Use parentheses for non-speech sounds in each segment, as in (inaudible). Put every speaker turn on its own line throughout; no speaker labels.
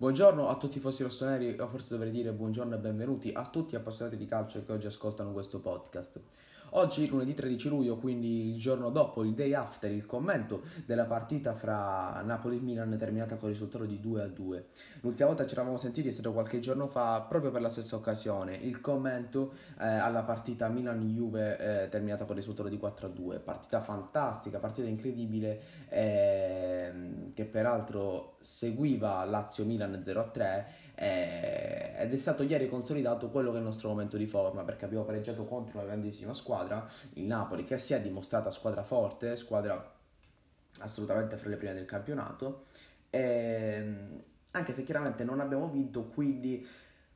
Buongiorno a tutti i tifosi rossoneri, o forse dovrei dire buongiorno e benvenuti a tutti gli appassionati di calcio che oggi ascoltano questo podcast. Oggi, lunedì 13 luglio, quindi il giorno dopo, il day after, il commento della partita fra Napoli e Milan terminata con il risultato di 2 a 2. L'ultima volta ci eravamo sentiti è stato qualche giorno fa, proprio per la stessa occasione, il commento eh, alla partita Milan-Juve eh, terminata con il risultato di 4 a 2. Partita fantastica, partita incredibile, eh, che peraltro seguiva Lazio-Milan 0 a 3 eh, ed è stato ieri consolidato quello che è il nostro momento di forma perché abbiamo pareggiato contro una grandissima squadra, il Napoli, che si è dimostrata squadra forte, squadra assolutamente fra le prime del campionato, eh, anche se chiaramente non abbiamo vinto, quindi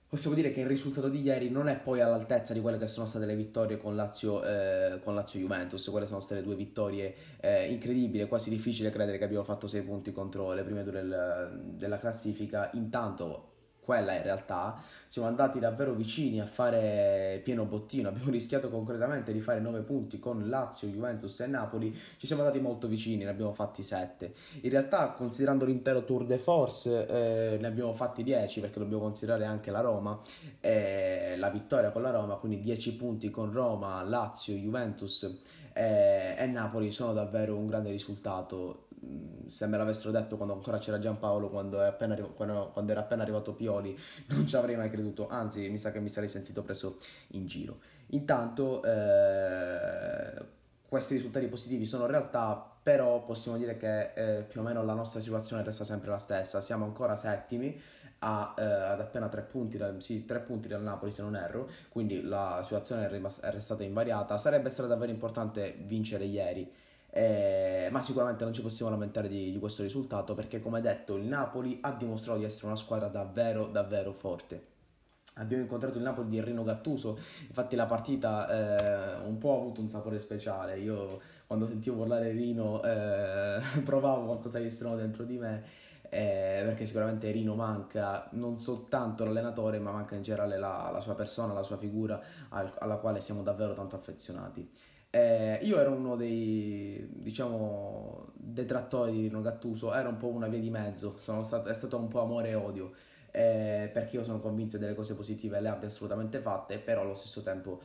possiamo dire che il risultato di ieri non è poi all'altezza di quelle che sono state le vittorie con Lazio, eh, con Lazio Juventus, quelle sono state due vittorie eh, incredibili, quasi difficile credere che abbiamo fatto sei punti contro le prime due del, della classifica, intanto quella in realtà, siamo andati davvero vicini a fare pieno bottino, abbiamo (laughs) rischiato concretamente di fare 9 punti con Lazio, Juventus e Napoli, ci siamo andati molto vicini, ne abbiamo fatti 7. In realtà, considerando l'intero Tour de Force, eh, ne abbiamo fatti 10 perché dobbiamo considerare anche la Roma, eh, la vittoria con la Roma, quindi 10 punti con Roma, Lazio, Juventus eh, e Napoli sono davvero un grande risultato se me l'avessero detto quando ancora c'era Giampaolo, quando, appena, quando, quando, era appena arrivato Pioli, (laughs) non ci avrei mai creduto, anzi mi sa che mi sarei sentito preso in giro. Intanto eh, questi risultati positivi sono realtà, però possiamo dire che eh, più o meno la nostra situazione resta sempre la stessa, siamo ancora settimi, a, eh, ad appena tre punti, da, sì, tre punti dal Napoli se non erro, quindi la situazione è, rimasta, è restata invariata, sarebbe stato davvero importante vincere ieri eh, ma sicuramente non ci possiamo lamentare di, di, questo risultato perché come detto il Napoli ha dimostrato di essere una squadra davvero davvero forte. Abbiamo incontrato il Napoli di Rino Gattuso, infatti la partita eh, un po' ha avuto un sapore speciale, io quando sentivo parlare Rino eh, (laughs) provavo qualcosa di strano dentro di me eh, perché sicuramente Rino manca non soltanto l'allenatore ma manca in generale la, la sua persona, la sua figura al, alla quale siamo davvero tanto affezionati. Eh, io ero uno dei, diciamo, detrattori di Rino Gattuso, era un po' una via di mezzo, stato, è stato un po' amore e odio, eh, perché io sono convinto delle cose positive le abbia assolutamente fatte, però allo stesso tempo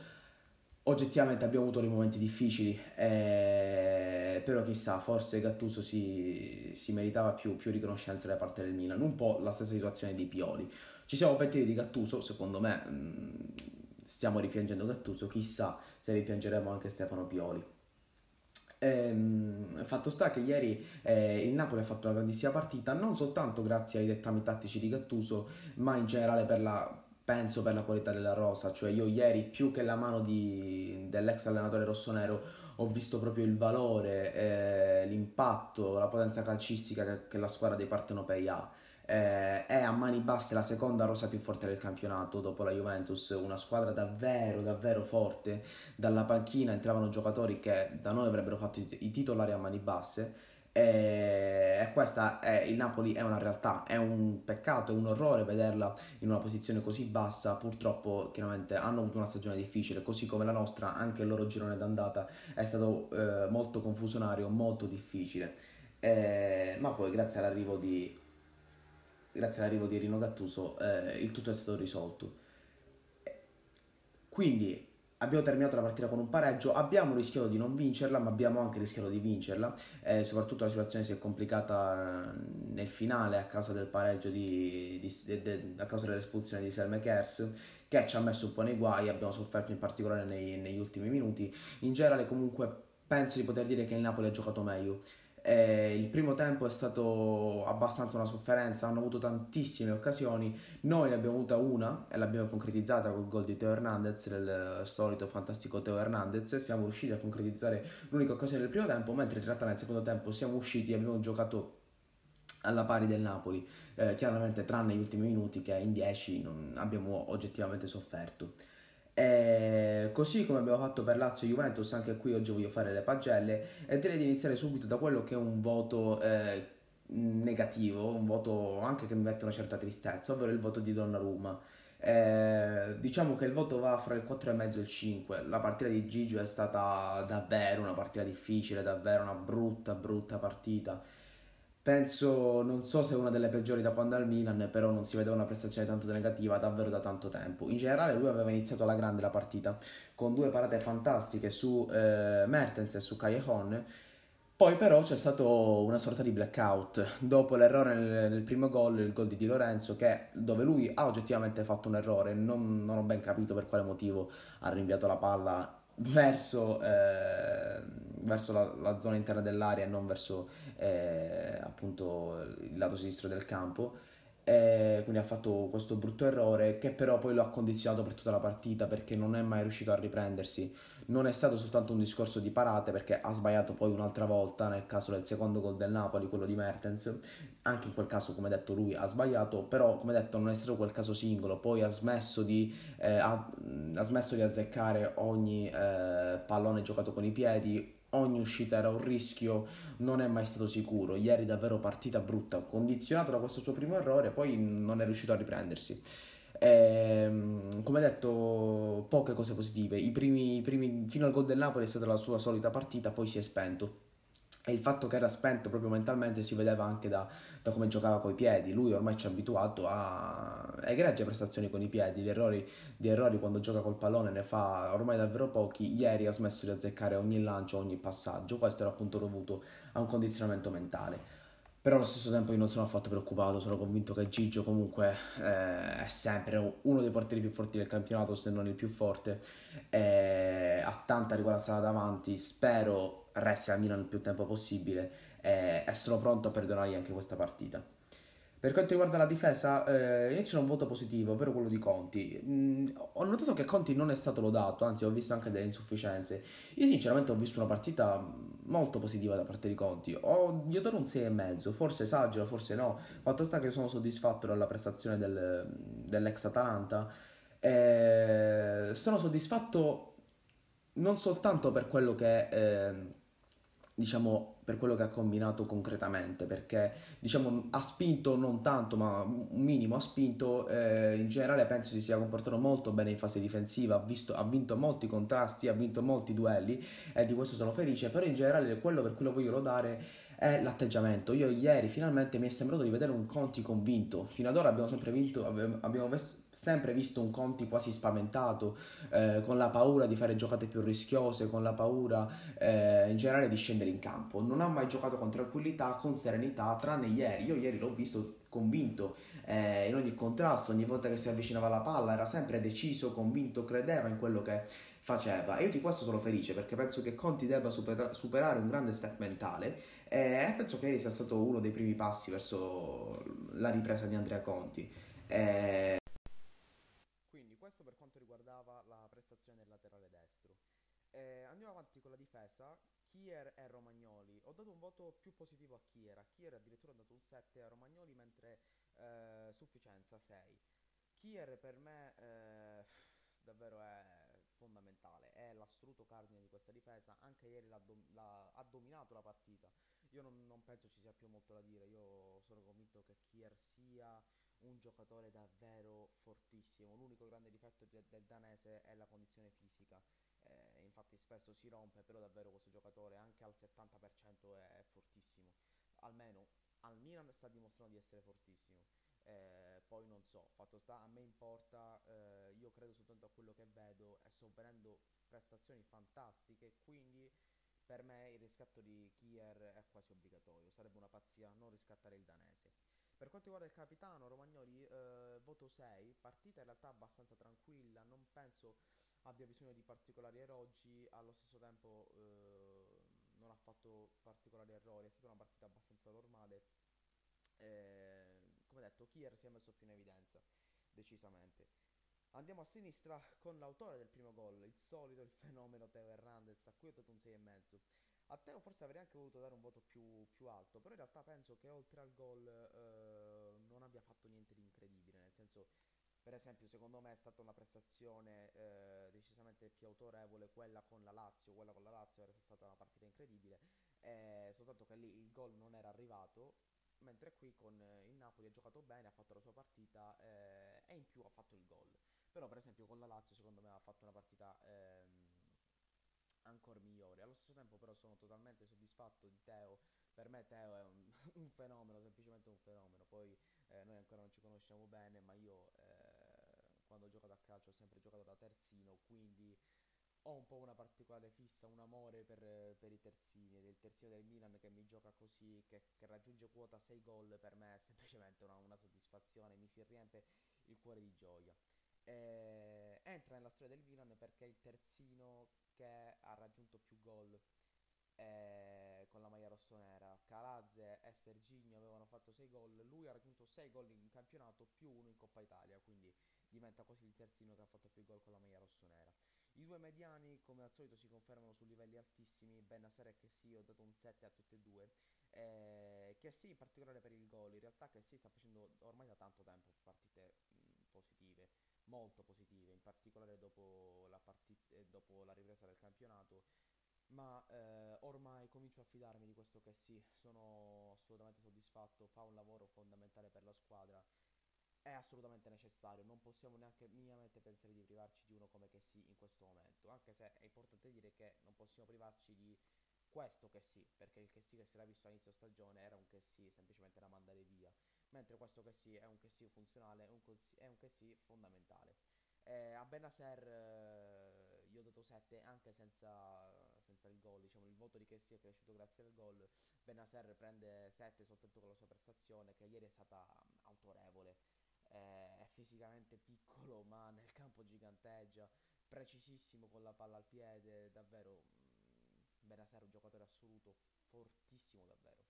oggettivamente abbiamo avuto dei momenti difficili, eh, però chissà, forse Gattuso si, si meritava più, più, riconoscenza da parte del Milan, un po' la stessa situazione di Pioli. Ci siamo pentiti di Gattuso, secondo me... Mh, mm, stiamo ripiangendo Gattuso, chissà se ripiangeremo anche Stefano Pioli. Ehm, fatto sta che ieri eh, il Napoli ha fatto una grandissima partita, non soltanto grazie ai dettami tattici di Gattuso, ma in generale per la, penso per la qualità della rosa. Cioè, io ieri, più che la mano di, dell'ex allenatore rossonero, ho visto proprio il valore, eh, l'impatto, la potenza calcistica che, che la squadra dei partenopei ha eh, è a mani basse la seconda rosa più forte del campionato dopo la Juventus, una squadra davvero davvero forte, dalla panchina entravano giocatori che da noi avrebbero fatto i titolari a mani basse. E questa è, il Napoli è una realtà, è un peccato, è un orrore vederla in una posizione così bassa, purtroppo chiaramente hanno avuto una stagione difficile, così come la nostra, anche il loro girone d'andata è stato eh, molto confusionario, molto difficile, eh, ma poi grazie all'arrivo di grazie all'arrivo di Rino Gattuso, eh, il tutto è stato risolto. Quindi abbiamo terminato la partita con un pareggio, abbiamo rischiato di non vincerla, ma abbiamo anche rischiato di vincerla, eh, soprattutto la situazione si è complicata nel finale a causa del pareggio, di, di, de, de, a causa dell'espulsione di Selme Kers, che ci ha messo un po' nei guai, abbiamo sofferto in particolare nei, negli ultimi minuti. In generale comunque penso di poter dire che il Napoli ha giocato meglio. Eh, il primo tempo è stato abbastanza una sofferenza, hanno avuto tantissime occasioni, noi ne abbiamo avuta una e l'abbiamo concretizzata col gol di Teo Hernandez, il solito fantastico Teo Hernandez, siamo riusciti a concretizzare l'unica occasione del primo tempo, mentre in realtà nel secondo tempo siamo usciti e abbiamo giocato alla pari del Napoli, eh, chiaramente tranne gli ultimi minuti che in 10 abbiamo oggettivamente sofferto. Così come abbiamo fatto per Lazio e Juventus, anche qui oggi voglio fare le pagelle e direi di iniziare subito da quello che è un voto eh, negativo, un voto anche che mi mette una certa tristezza, ovvero il voto di Donnarumma. Eh, diciamo che il voto va fra il 4,5 e il 5. La partita di Gigio è stata davvero una partita difficile, davvero una brutta, brutta partita penso, non so se è una delle peggiori da quando al Milan, però non si vedeva una prestazione tanto negativa davvero da tanto tempo. In generale lui aveva iniziato alla grande la partita, con due parate fantastiche su eh, Mertens e su Callejon, poi però c'è stato una sorta di blackout, dopo l'errore nel, nel primo gol, il gol di Di Lorenzo, che, dove lui ha oggettivamente fatto un errore, non, non ho ben capito per quale motivo ha rinviato la palla verso, eh, verso la, la, zona interna dell'area e non verso eh, appunto il lato sinistro del campo. E quindi ha fatto questo brutto errore che però poi lo ha condizionato per tutta la partita perché non è mai riuscito a riprendersi non è stato soltanto un discorso di parate perché ha sbagliato poi un'altra volta nel caso del secondo gol del Napoli, quello di Mertens, anche in quel caso come detto lui ha sbagliato, però come detto non è stato quel caso singolo, poi ha smesso di, eh, ha, ha smesso di azzeccare ogni eh, pallone giocato con i piedi, ogni uscita era un rischio, non è mai stato sicuro, ieri davvero partita brutta, condizionato da questo suo primo errore, poi non è riuscito a riprendersi. Ehm, come detto, poche cose positive. I primi, i primi, fino al gol del Napoli è stata la sua solita partita, poi si è spento. E il fatto che era spento proprio mentalmente si vedeva anche da, da come giocava coi piedi. Lui ormai ci ha abituato a egregie prestazioni con i piedi. Gli errori, gli errori quando gioca col pallone ne fa ormai davvero pochi. Ieri ha smesso di azzeccare ogni lancio, ogni passaggio. Questo era appunto dovuto a un condizionamento mentale. Però allo stesso tempo io non sono affatto preoccupato, sono convinto che Gigio comunque eh, è sempre uno dei portieri più forti del campionato, se non il più forte, eh, ha tanta ricola davanti, spero resti al Milan il più tempo possibile eh, e sono pronto a perdonargli anche questa partita. Per quanto riguarda la difesa, eh, inizio da un voto positivo, ovvero quello di Conti. Mm, ho notato che Conti non è stato lodato, anzi ho visto anche delle insufficienze. Io sinceramente ho visto una partita molto positiva da parte di Conti. Ho, gli ho dato un 6,5, forse esagero, forse no. Fatto sta che sono soddisfatto dalla prestazione del, dell'ex Atalanta. Eh, sono soddisfatto non soltanto per quello che... Eh, diciamo, per quello che ha combinato concretamente, perché diciamo, ha spinto non tanto, ma un minimo ha spinto, eh, in generale penso si sia comportato molto bene in fase difensiva, ha, visto, ha vinto molti contrasti, ha vinto molti duelli e di questo sono felice, però in generale quello per cui lo voglio lodare è l'atteggiamento. Io ieri finalmente mi è sembrato di vedere un Conti convinto. Fino ad ora abbiamo sempre, vinto, abbiamo sempre visto un Conti quasi spaventato, eh, con la paura di fare giocate più rischiose, con la paura eh, in generale di scendere in campo. Non ha mai giocato con tranquillità, con serenità, tranne ieri. Io ieri l'ho visto convinto eh, in ogni contrasto, ogni volta che si avvicinava alla palla era sempre deciso, convinto, credeva in quello che faceva. E io di questo sono felice perché penso che Conti debba supera- superare un grande step mentale e penso che ieri sia stato uno dei primi passi verso la ripresa di Andrea Conti. E... Quindi questo per quanto riguardava la prestazione del laterale destro. E andiamo avanti con la difesa. Kier e Romagnoli. Ho dato un voto più positivo a Kier. A Kier addirittura ho dato un 7 a Romagnoli, mentre eh, sufficienza 6. Kier per me eh, davvero è fondamentale, è l'assoluto cardine di questa difesa. Anche ieri l'ha, dom- l'ha, ha dominato la partita. Io non, non, penso ci sia più molto da dire, io sono convinto che Kier sia un giocatore davvero fortissimo, l'unico grande difetto del, del danese è la condizione fisica, eh, infatti spesso si rompe, però davvero questo giocatore anche al 70% è, è fortissimo, almeno al Milan sta dimostrando di essere fortissimo. Eh, poi non so, fatto sta, a me importa, eh, io credo soltanto a quello che vedo e sto venendo prestazioni fantastiche, quindi per me il riscatto di Kier è quasi obbligatorio, sarebbe una pazzia non riscattare il danese. Per quanto riguarda il capitano Romagnoli, eh, voto 6, partita in realtà abbastanza tranquilla, non penso abbia bisogno di particolari erogi, allo stesso tempo eh, non ha fatto particolari errori, è stata una partita abbastanza normale. Eh, come detto, Kier si è messo più in evidenza, decisamente. Andiamo a sinistra con l'autore del primo gol, il solito, il fenomeno Teo Hernandez, a cui ho dato un 6,5. A Teo forse avrei anche voluto dare un voto più, più alto, però in realtà penso che oltre al gol eh, non abbia fatto niente di incredibile, nel senso, per esempio, secondo me è stata una prestazione eh, decisamente più autorevole quella con la Lazio, quella con la Lazio era stata una partita incredibile, eh, soltanto che lì il gol non era arrivato, mentre qui con il Napoli ha giocato bene, ha fatto la sua partita eh, e in più ha fatto il gol. Però per esempio con la Lazio secondo me ha fatto una partita ehm, ancora migliore. Allo stesso tempo però sono totalmente soddisfatto di Teo
per me Teo è un, (laughs) un fenomeno, semplicemente un fenomeno. Poi eh, noi ancora non ci conosciamo bene, ma io eh, quando ho giocato a calcio ho sempre giocato da terzino, quindi ho un po' una particolare fissa, un amore per, per i terzini. Il terzino del Milan che mi gioca così, che, che raggiunge quota 6 gol, per me è semplicemente una, una soddisfazione, mi si riempie il cuore di gioia. Eh, entra nella storia del Milan perché è il terzino che ha raggiunto più gol eh, con la maglia rossonera. Calazze e Serginho avevano fatto 6 gol, lui ha raggiunto 6 gol in campionato più uno in Coppa Italia, quindi diventa così il terzino che ha fatto più gol con la maglia rossonera. I due mediani, come al solito, si confermano su livelli altissimi. Benasser e Chessy ho dato un 7 a tutti e due. Eh, Chessy in particolare per il gol, in realtà Chessy sta facendo ormai da tanto tempo partite mh, positive, molto positive, in particolare dopo la, partita, eh, dopo la ripresa del campionato. Ma eh, ormai comincio a fidarmi di questo che sì, sono assolutamente soddisfatto, fa un lavoro fondamentale per la squadra, è assolutamente necessario, non possiamo neanche minimamente pensare di privarci di uno come che sì in questo momento, anche se è importante dire che non possiamo privarci di questo che sì, perché il che sì che si era visto all'inizio stagione era un che sì semplicemente da mandare via, mentre questo che sì è un che sì funzionale, è un, cos- è un che sì fondamentale. Eh, a Benasser eh, io ho dato 7 anche senza, senza il gol, diciamo il voto di Kessi è cresciuto grazie al gol. Benasser prende 7 soltanto con la sua prestazione che ieri è stata autorevole. È fisicamente piccolo ma nel campo giganteggia, precisissimo con la palla al piede, davvero mm, Benasser è un giocatore assoluto, fortissimo davvero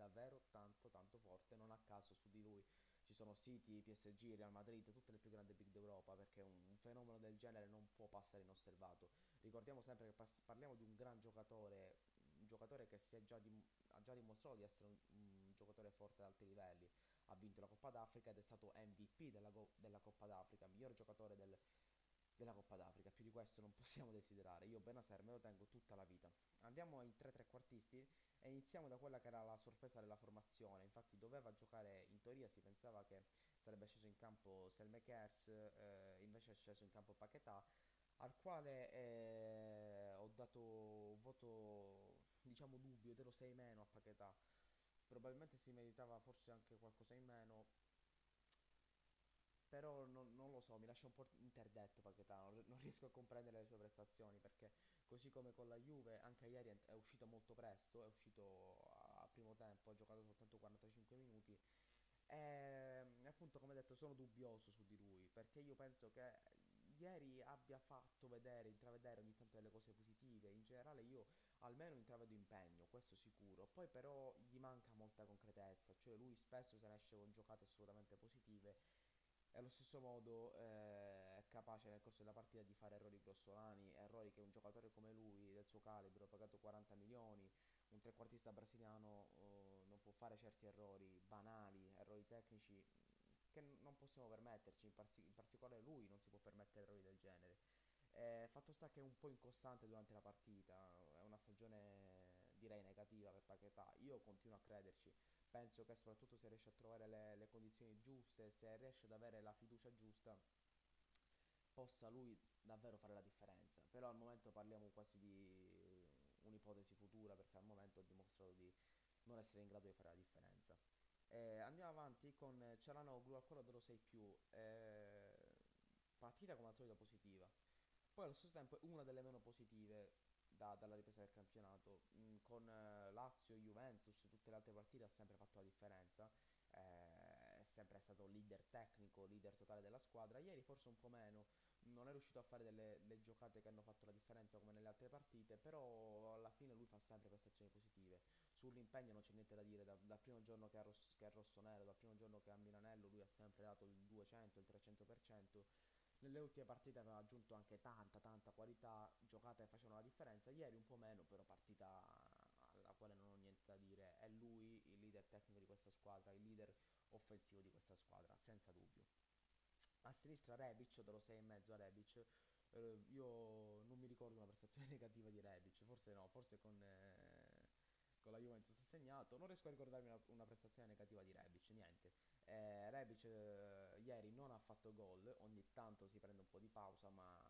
davvero tanto tanto forte, non a caso su di lui ci sono City, PSG, Real Madrid, tutte le più grandi big d'Europa perché un, fenomeno del genere non può passare inosservato. Ricordiamo sempre che pas- parliamo di un gran giocatore, un giocatore che già, dim- ha già dimostrato di essere un, un giocatore forte ad alti livelli, ha vinto la Coppa d'Africa ed è stato MVP della, go- della Coppa d'Africa, miglior giocatore del, della Coppa d'Africa, più di questo non (laughs) possiamo desiderare. Io Benaser me lo tengo tutta la vita. Andiamo ai tre trequartisti e iniziamo da quella che era la sorpresa della formazione. Infatti doveva giocare, in teoria si pensava che sarebbe sceso in campo Selmekers, eh, invece è sceso in campo Paquetà, al quale eh, ho dato un voto, diciamo, dubbio, ero 6 meno a Paquetà. Probabilmente si meritava forse anche qualcosa in meno, però non, non lo so, mi lascia un po' interdetto Paquetá, non, riesco a comprendere le sue prestazioni perché così come con la Juve, anche ieri è, uscito molto presto, è uscito a, a primo tempo, ha giocato soltanto 45 minuti. E appunto come detto sono dubbioso su di lui perché io penso che ieri abbia fatto vedere, intravedere ogni tanto delle cose positive, in generale io almeno intravedo impegno, questo sicuro, poi però gli manca molta concretezza, cioè lui spesso se ne esce con giocate assolutamente positive e allo stesso modo eh, è capace nel corso della partita di fare errori grossolani, errori che un giocatore come lui, del suo calibro, pagato 40 milioni, un trequartista brasiliano eh, non può fare certi errori banali, errori tecnici che non possiamo permetterci, in, parsi- in particolare lui non si può permettere errori del genere. Eh, fatto sta che è un po' incostante durante la partita, è una stagione direi negativa per Paquetá, io continuo a crederci, penso che soprattutto se riesce a trovare le, le condizioni giuste, se riesce ad avere la fiducia giusta, possa lui davvero fare la differenza. Però al momento parliamo quasi di un'ipotesi futura perché al momento ha dimostrato di non essere in grado di fare la differenza. Eh, andiamo avanti con Cialanoglu al quale do 6 più. Eh, partita come al solito positiva. Poi allo stesso tempo è una delle meno positive da- dalla ripresa del campionato. Mm, con eh, Lazio, Juventus, tutte le altre partite ha sempre fatto la differenza. Eh, è sempre stato leader tecnico, leader totale della squadra. Ieri forse un po' meno, non è riuscito a fare delle, le giocate che hanno fatto la differenza come nelle altre partite, però alla fine lui fa sempre prestazioni positive. Sull'impegno non c'è niente da dire, da- dal primo giorno che è, ross- che è rossonero, dal primo giorno che è a Milanello, lui ha sempre dato il 200, il 300%. Nelle ultime partite aveva aggiunto anche tanta, tanta qualità, giocate che facevano la differenza. Ieri un po' meno, però partita alla quale non ho niente da dire. È lui il leader tecnico di questa squadra, il leader offensivo di questa squadra, senza dubbio. A sinistra Rebic, do lo 6,5 a Rebic. Eh, io non mi ricordo una prestazione (laughs) negativa di Rebic, forse no, forse con, eh, con la Juventus ha segnato. Non riesco a ricordarmi una, una prestazione negativa di Rebic, niente. Eh, Rebic eh, ieri non ha fatto gol, ogni tanto si prende un po' di pausa, ma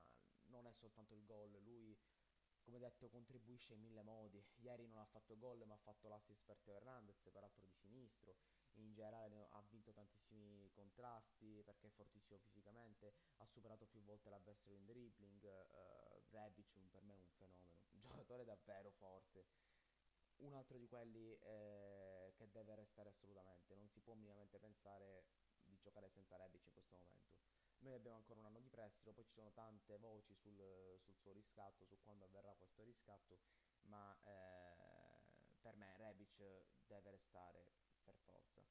non è soltanto il gol, lui come detto, contribuisce in mille modi. Ieri non ha fatto gol, ma ha fatto l'assist per Teo Hernandez, peraltro di sinistro. In generale ha vinto tantissimi contrasti perché è fortissimo fisicamente. Ha superato più volte l'avversario in dribbling. Uh, Rebic per me è un fenomeno, un (laughs) giocatore davvero forte. Un altro di quelli eh, che deve restare assolutamente. Non si può minimamente pensare di giocare senza Rebic in questo momento. Noi abbiamo ancora un anno di prestito, poi ci sono tante voci sul, sul suo riscatto, su quando avverrà questo riscatto, ma eh, per me Rebic deve restare per forza.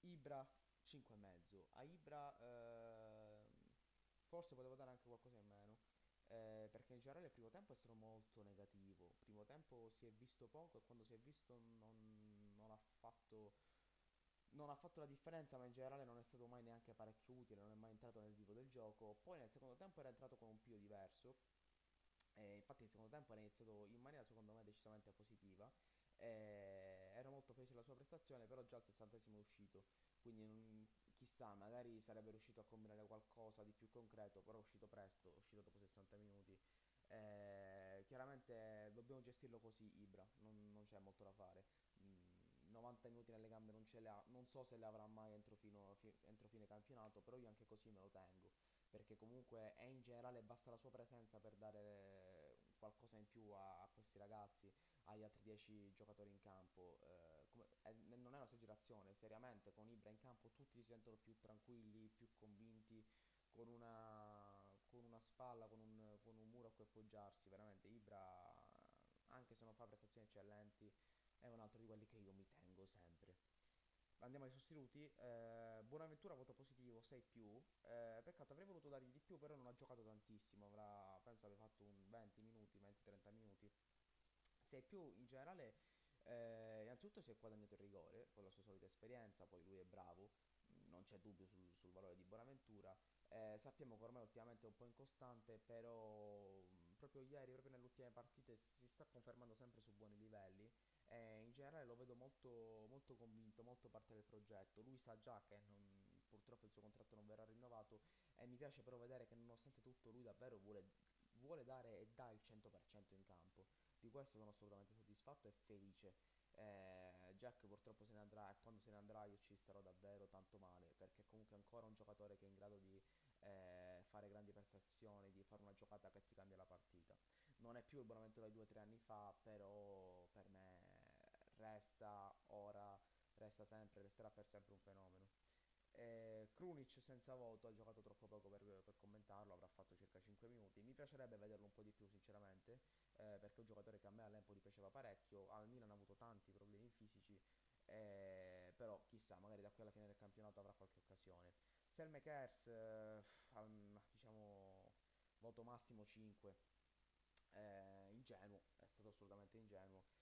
Ibra 5,5. A Ibra eh, forse potevo dare anche qualcosa in meno. Eh, perché in generale il primo tempo è stato molto negativo. Il primo tempo si è visto poco e quando si è visto non, non ha fatto non ha fatto la differenza, ma in generale non è stato mai neanche parecchio utile, non è mai entrato nel vivo del gioco. Poi nel secondo tempo era entrato con un pio diverso. E infatti il secondo tempo era iniziato in maniera secondo me decisamente positiva. E ero molto felice della sua prestazione, però già al sessantesimo è uscito. Quindi non, chissà, magari sarebbe riuscito a combinare qualcosa di più concreto, però è uscito presto, è uscito dopo 60 minuti. E chiaramente dobbiamo gestirlo così Ibra, non, non c'è molto da fare. Mm 90 minuti nelle gambe non ce le ha, non so se le avrà mai entro, fino, fi, entro fine campionato, però io anche così me lo tengo, perché comunque è in generale basta la sua presenza per dare qualcosa in più a, a questi ragazzi, agli altri 10 giocatori in campo. Eh, come, è, non è una esagerazione, seriamente con Ibra in campo tutti si sentono più tranquilli, più convinti, con una, con una spalla, con un, con un muro a cui appoggiarsi, veramente Ibra, anche se non fa prestazioni eccellenti, è un altro di quelli che io mi tengo sempre. Andiamo ai sostenuti. Eh, Buonaventura voto positivo 6 più. Eh, peccato, avrei voluto dargli di più, però non ha giocato tantissimo. Avrà, penso abbia fatto un 20 minuti, 20-30 minuti. 6 più in generale. Eh, innanzitutto si è guadagnato il rigore con la sua solita esperienza, poi lui è bravo, non c'è dubbio sul, sul valore di Buonaventura. Eh, sappiamo che ormai ultimamente è un po' incostante, però mh, proprio ieri, proprio nelle ultime partite, si sta confermando sempre su buoni livelli e in generale lo vedo molto, molto convinto, molto parte del progetto. Lui sa già che non, purtroppo il suo contratto non verrà rinnovato e mi piace però vedere che nonostante tutto lui davvero vuole, vuole dare e dà il 100% in campo. Di questo sono assolutamente soddisfatto e felice. Eh, Jack purtroppo se ne andrà e quando se ne andrà io ci starò davvero tanto male perché comunque è ancora un giocatore che è in grado di eh, fare grandi prestazioni, di fare una giocata che ti cambia la partita. Non è più il Bonaventura di due o tre anni fa, però per me resta ora, resta sempre, resterà per sempre un fenomeno. Eh, Krunic senza voto ha giocato troppo poco per, per, commentarlo, avrà fatto circa 5 minuti. Mi piacerebbe vederlo un po' di più, sinceramente, eh, perché è un giocatore che a me all'Empoli piaceva parecchio. Al Milan ha avuto tanti problemi fisici, eh, però chissà, magari da qui alla fine del campionato avrà qualche occasione. Selmekers, eh, diciamo, voto massimo 5. Eh, ingenuo, è stato assolutamente ingenuo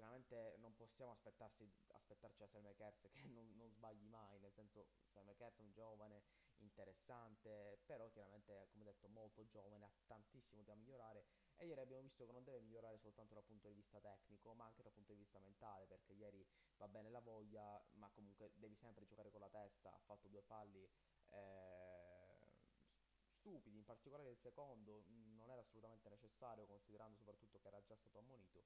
chiaramente non possiamo aspettarci a Selmakers che non, non, sbagli mai, nel senso Selmakers è un giovane interessante, però chiaramente come detto molto giovane, ha tantissimo da migliorare e ieri abbiamo visto che non deve migliorare soltanto dal punto di vista tecnico, ma anche dal punto di vista mentale, perché ieri va bene la voglia, ma comunque devi sempre giocare con la testa, ha fatto due falli eh, stupidi, in particolare il secondo non era assolutamente necessario, considerando soprattutto che era già stato ammonito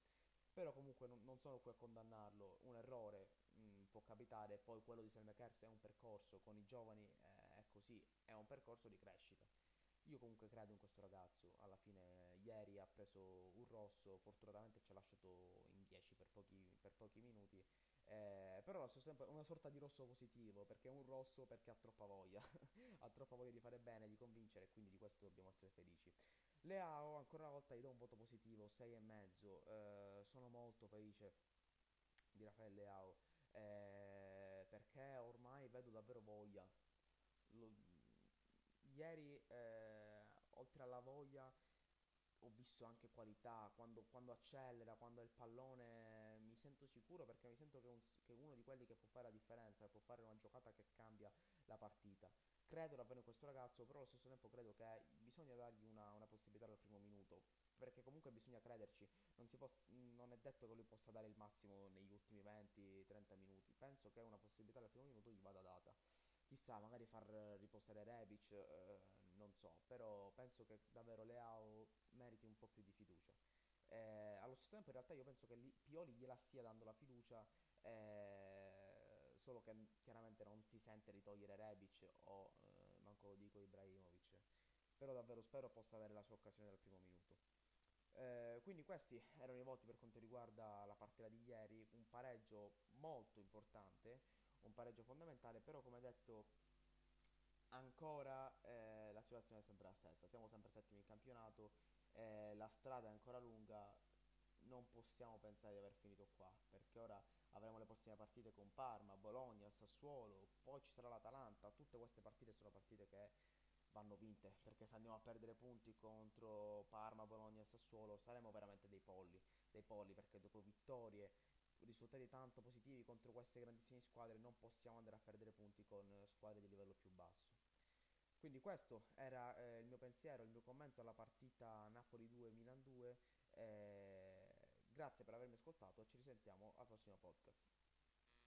però comunque non, non, sono qui a condannarlo, un errore mh, mm, può capitare, poi quello di Selmakers è un percorso, con i giovani eh, è così, è un percorso di crescita. Io comunque credo in questo ragazzo, alla fine ieri ha preso un rosso, fortunatamente ci ha lasciato in 10 per pochi, per pochi minuti, eh, però è una sorta di rosso positivo, perché è un rosso perché ha troppa voglia, (laughs) ha troppa voglia di fare bene, di convincere, quindi di questo dobbiamo essere felici. Leao, ancora una volta gli do un voto positivo, 6,5, eh, sono molto felice di Raffaele Leao, eh, perché ormai vedo davvero voglia. Lo, ieri, eh, oltre alla voglia, ho visto anche qualità, quando, quando, accelera, quando ha il pallone sento sicuro perché mi sento che, un, che uno di quelli che può fare la differenza, che può fare una giocata che cambia la partita. Credo davvero in questo ragazzo, però allo stesso tempo credo che bisogna dargli una, una possibilità dal primo minuto, perché comunque bisogna crederci, non, poss- non, è detto che lui possa dare il massimo negli ultimi 20-30 minuti, penso che una possibilità dal primo minuto gli vada data chissà, magari far riposare Rebic, eh, non so, però penso che davvero Leao meriti un po' più di fiducia. Eh, allo stesso tempo in realtà io penso che li- Pioli gliela stia dando la fiducia, eh, solo che chiaramente non si sente di togliere Rebic o eh, manco lo dico Ibrahimovic, però davvero spero possa avere la sua occasione dal primo minuto. Eh, quindi questi erano i voti per quanto riguarda la partita di ieri, un pareggio molto importante, un pareggio fondamentale, però come detto ancora eh, la situazione è sempre la stessa, siamo sempre settimi in campionato, eh, la strada è ancora lunga, non possiamo pensare di aver finito qua, perché ora avremo le prossime partite con Parma, Bologna, Sassuolo, poi ci sarà l'Atalanta, tutte queste partite sono partite che vanno vinte, perché se andiamo a perdere punti contro Parma, Bologna e Sassuolo saremo veramente dei polli, dei polli, perché dopo vittorie, risultati tanto positivi contro queste grandissime squadre non possiamo andare a perdere punti con squadre di livello più basso. Quindi questo era eh, il mio pensiero, il mio commento alla partita Napoli 2, Milan 2. eh, grazie per avermi ascoltato, ci risentiamo al prossimo podcast.